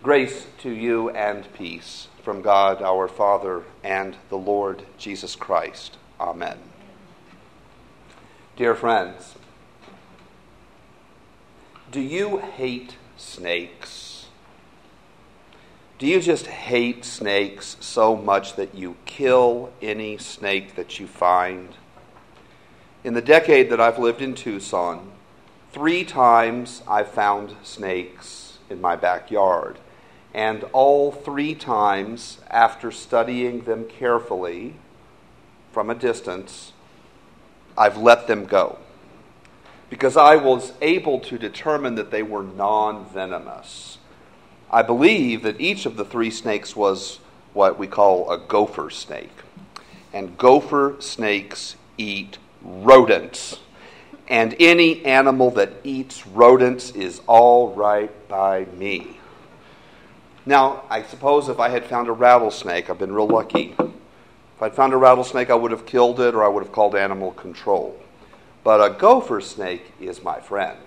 Grace to you and peace from God our Father and the Lord Jesus Christ. Amen. Dear friends, do you hate snakes? Do you just hate snakes so much that you kill any snake that you find? In the decade that I've lived in Tucson, three times I've found snakes in my backyard. And all three times, after studying them carefully from a distance, I've let them go. Because I was able to determine that they were non venomous. I believe that each of the three snakes was what we call a gopher snake. And gopher snakes eat rodents. And any animal that eats rodents is all right by me. Now, I suppose if I had found a rattlesnake, I've been real lucky. If I'd found a rattlesnake, I would have killed it or I would have called animal control. But a gopher snake is my friend.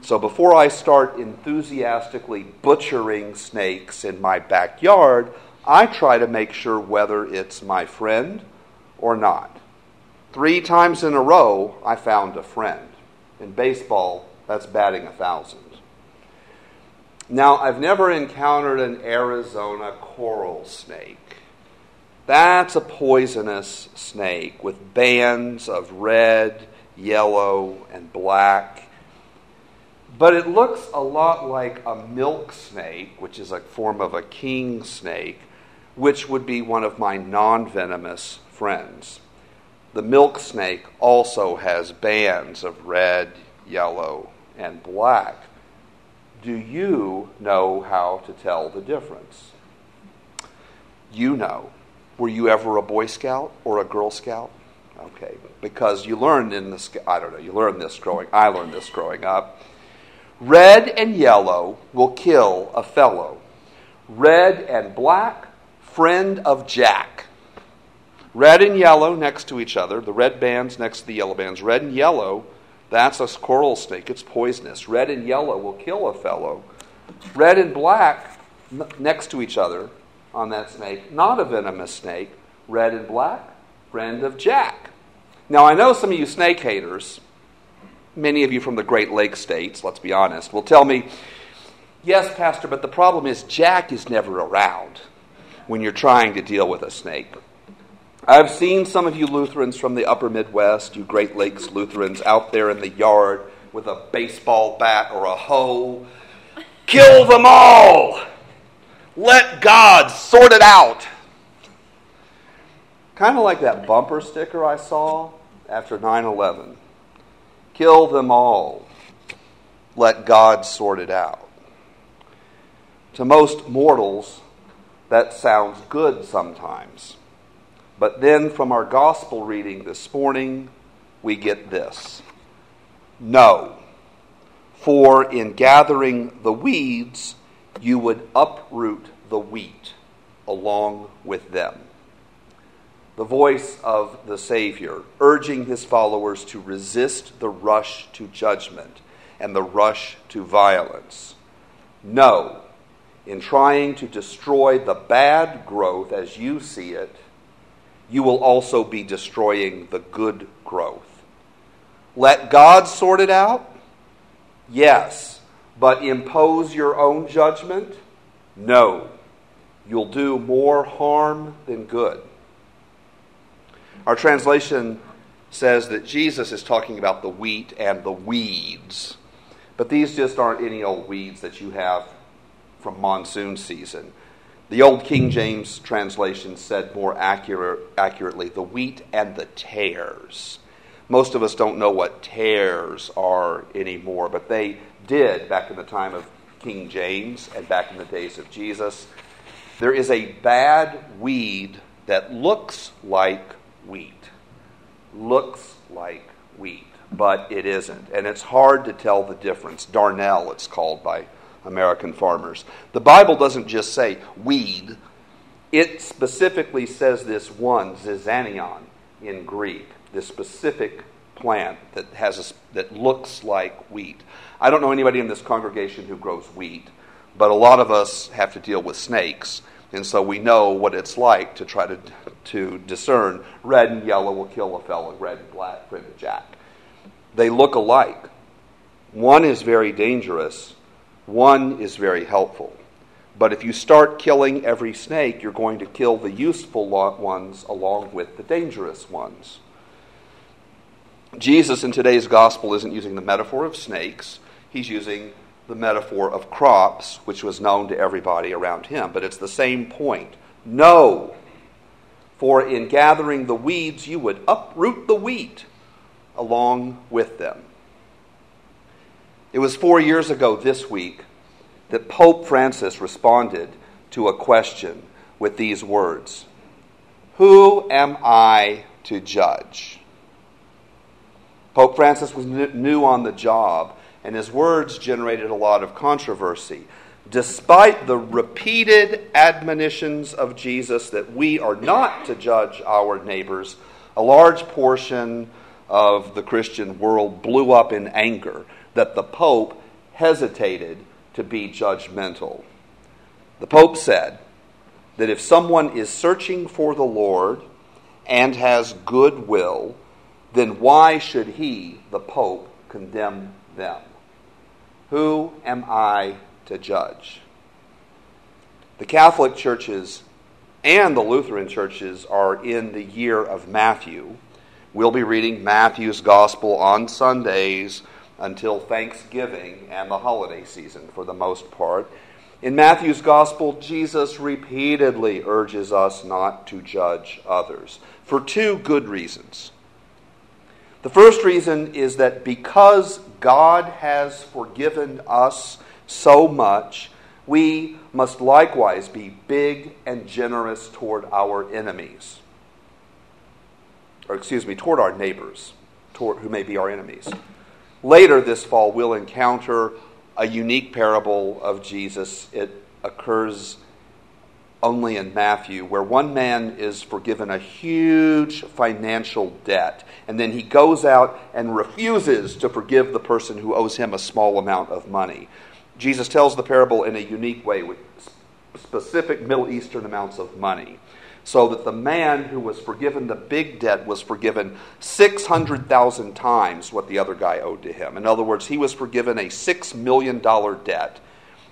So before I start enthusiastically butchering snakes in my backyard, I try to make sure whether it's my friend or not. Three times in a row, I found a friend. In baseball, that's batting a thousand. Now, I've never encountered an Arizona coral snake. That's a poisonous snake with bands of red, yellow, and black. But it looks a lot like a milk snake, which is a form of a king snake, which would be one of my non venomous friends. The milk snake also has bands of red, yellow, and black do you know how to tell the difference? You know. Were you ever a Boy Scout or a Girl Scout? Okay, because you learned in the I don't know, you learned this growing I learned this growing up. Red and yellow will kill a fellow. Red and black, friend of Jack. Red and yellow next to each other, the red bands next to the yellow bands. Red and yellow that's a coral snake. It's poisonous. Red and yellow will kill a fellow. Red and black n- next to each other on that snake, not a venomous snake. Red and black, friend of Jack. Now, I know some of you snake haters, many of you from the Great Lakes states, let's be honest, will tell me, yes, Pastor, but the problem is Jack is never around when you're trying to deal with a snake. I've seen some of you Lutherans from the upper Midwest, you Great Lakes Lutherans, out there in the yard with a baseball bat or a hoe. Kill them all! Let God sort it out! Kind of like that bumper sticker I saw after 9 11. Kill them all. Let God sort it out. To most mortals, that sounds good sometimes. But then from our gospel reading this morning, we get this No, for in gathering the weeds, you would uproot the wheat along with them. The voice of the Savior urging his followers to resist the rush to judgment and the rush to violence. No, in trying to destroy the bad growth as you see it, you will also be destroying the good growth. Let God sort it out? Yes. But impose your own judgment? No. You'll do more harm than good. Our translation says that Jesus is talking about the wheat and the weeds. But these just aren't any old weeds that you have from monsoon season. The old King James translation said more accurate, accurately the wheat and the tares. Most of us don't know what tares are anymore, but they did back in the time of King James and back in the days of Jesus. There is a bad weed that looks like wheat. Looks like wheat, but it isn't. And it's hard to tell the difference. Darnel, it's called by American farmers. The Bible doesn't just say weed, it specifically says this one, zizanion, in Greek, this specific plant that, has a, that looks like wheat. I don't know anybody in this congregation who grows wheat, but a lot of us have to deal with snakes. And so we know what it's like to try to, to discern red and yellow will kill a fellow, red and black for a jack. They look alike. One is very dangerous, one is very helpful. But if you start killing every snake, you're going to kill the useful ones along with the dangerous ones. Jesus in today's gospel isn't using the metaphor of snakes, he's using the metaphor of crops, which was known to everybody around him. But it's the same point. No, for in gathering the weeds, you would uproot the wheat along with them. It was four years ago this week that Pope Francis responded to a question with these words Who am I to judge? Pope Francis was new on the job, and his words generated a lot of controversy. Despite the repeated admonitions of Jesus that we are not to judge our neighbors, a large portion of the Christian world blew up in anger that the Pope hesitated to be judgmental. The Pope said that if someone is searching for the Lord and has good will, then why should he, the Pope, condemn them? Who am I to judge? The Catholic churches and the Lutheran churches are in the year of Matthew. We'll be reading Matthew's Gospel on Sundays until Thanksgiving and the holiday season for the most part. In Matthew's Gospel, Jesus repeatedly urges us not to judge others for two good reasons. The first reason is that because God has forgiven us so much, we must likewise be big and generous toward our enemies. Or, excuse me, toward our neighbors, toward, who may be our enemies. Later this fall, we'll encounter a unique parable of Jesus. It occurs only in Matthew, where one man is forgiven a huge financial debt, and then he goes out and refuses to forgive the person who owes him a small amount of money. Jesus tells the parable in a unique way with specific Middle Eastern amounts of money. So that the man who was forgiven the big debt was forgiven 600,000 times what the other guy owed to him. In other words, he was forgiven a $6 million debt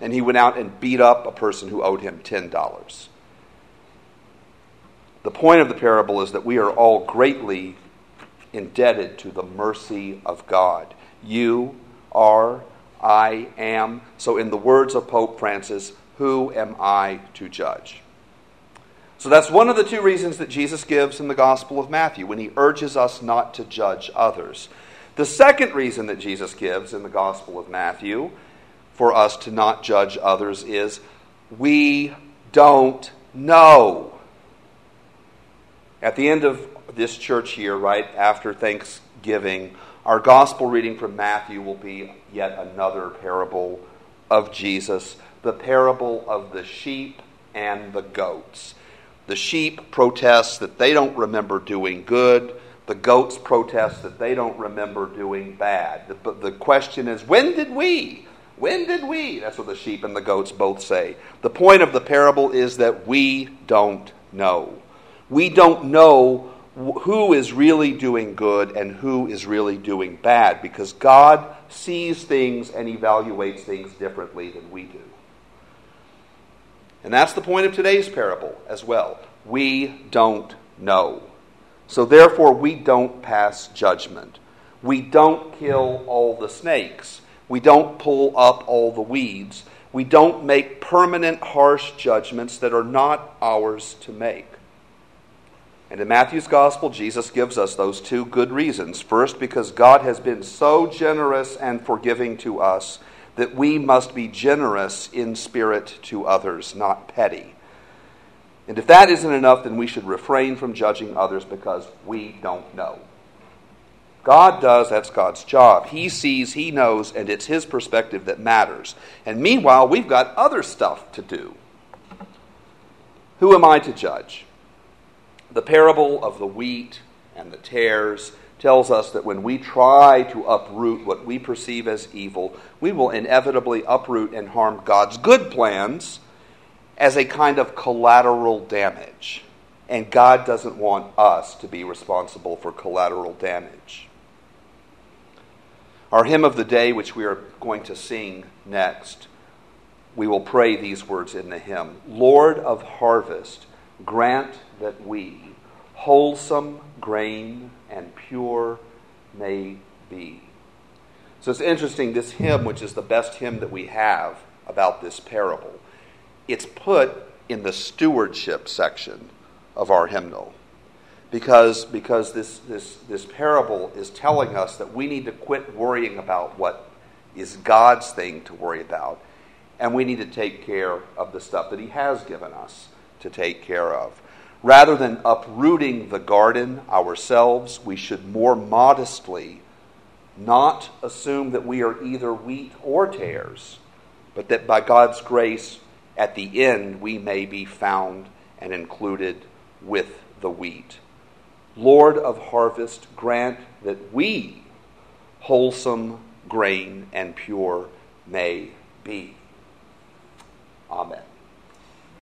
and he went out and beat up a person who owed him $10. The point of the parable is that we are all greatly indebted to the mercy of God. You are, I am. So, in the words of Pope Francis, who am I to judge? So, that's one of the two reasons that Jesus gives in the Gospel of Matthew when he urges us not to judge others. The second reason that Jesus gives in the Gospel of Matthew for us to not judge others is we don't know. At the end of this church year, right after Thanksgiving, our gospel reading from Matthew will be yet another parable of Jesus, the parable of the sheep and the goats. The sheep protest that they don't remember doing good. The goats protest that they don't remember doing bad. The, the question is, when did we? When did we? That's what the sheep and the goats both say. The point of the parable is that we don't know. We don't know who is really doing good and who is really doing bad because God sees things and evaluates things differently than we do. And that's the point of today's parable as well. We don't know. So therefore, we don't pass judgment. We don't kill all the snakes. We don't pull up all the weeds. We don't make permanent, harsh judgments that are not ours to make. And in Matthew's Gospel, Jesus gives us those two good reasons. First, because God has been so generous and forgiving to us that we must be generous in spirit to others, not petty. And if that isn't enough, then we should refrain from judging others because we don't know. God does, that's God's job. He sees, He knows, and it's His perspective that matters. And meanwhile, we've got other stuff to do. Who am I to judge? The parable of the wheat and the tares tells us that when we try to uproot what we perceive as evil, we will inevitably uproot and harm God's good plans as a kind of collateral damage. And God doesn't want us to be responsible for collateral damage. Our hymn of the day, which we are going to sing next, we will pray these words in the hymn Lord of harvest, grant that we wholesome grain and pure may be. So it's interesting, this hymn, which is the best hymn that we have about this parable, it's put in the stewardship section of our hymnal. Because, because this, this, this parable is telling us that we need to quit worrying about what is God's thing to worry about, and we need to take care of the stuff that He has given us to take care of. Rather than uprooting the garden ourselves, we should more modestly not assume that we are either wheat or tares, but that by God's grace, at the end, we may be found and included with the wheat. Lord of harvest, grant that we wholesome grain and pure may be. Amen.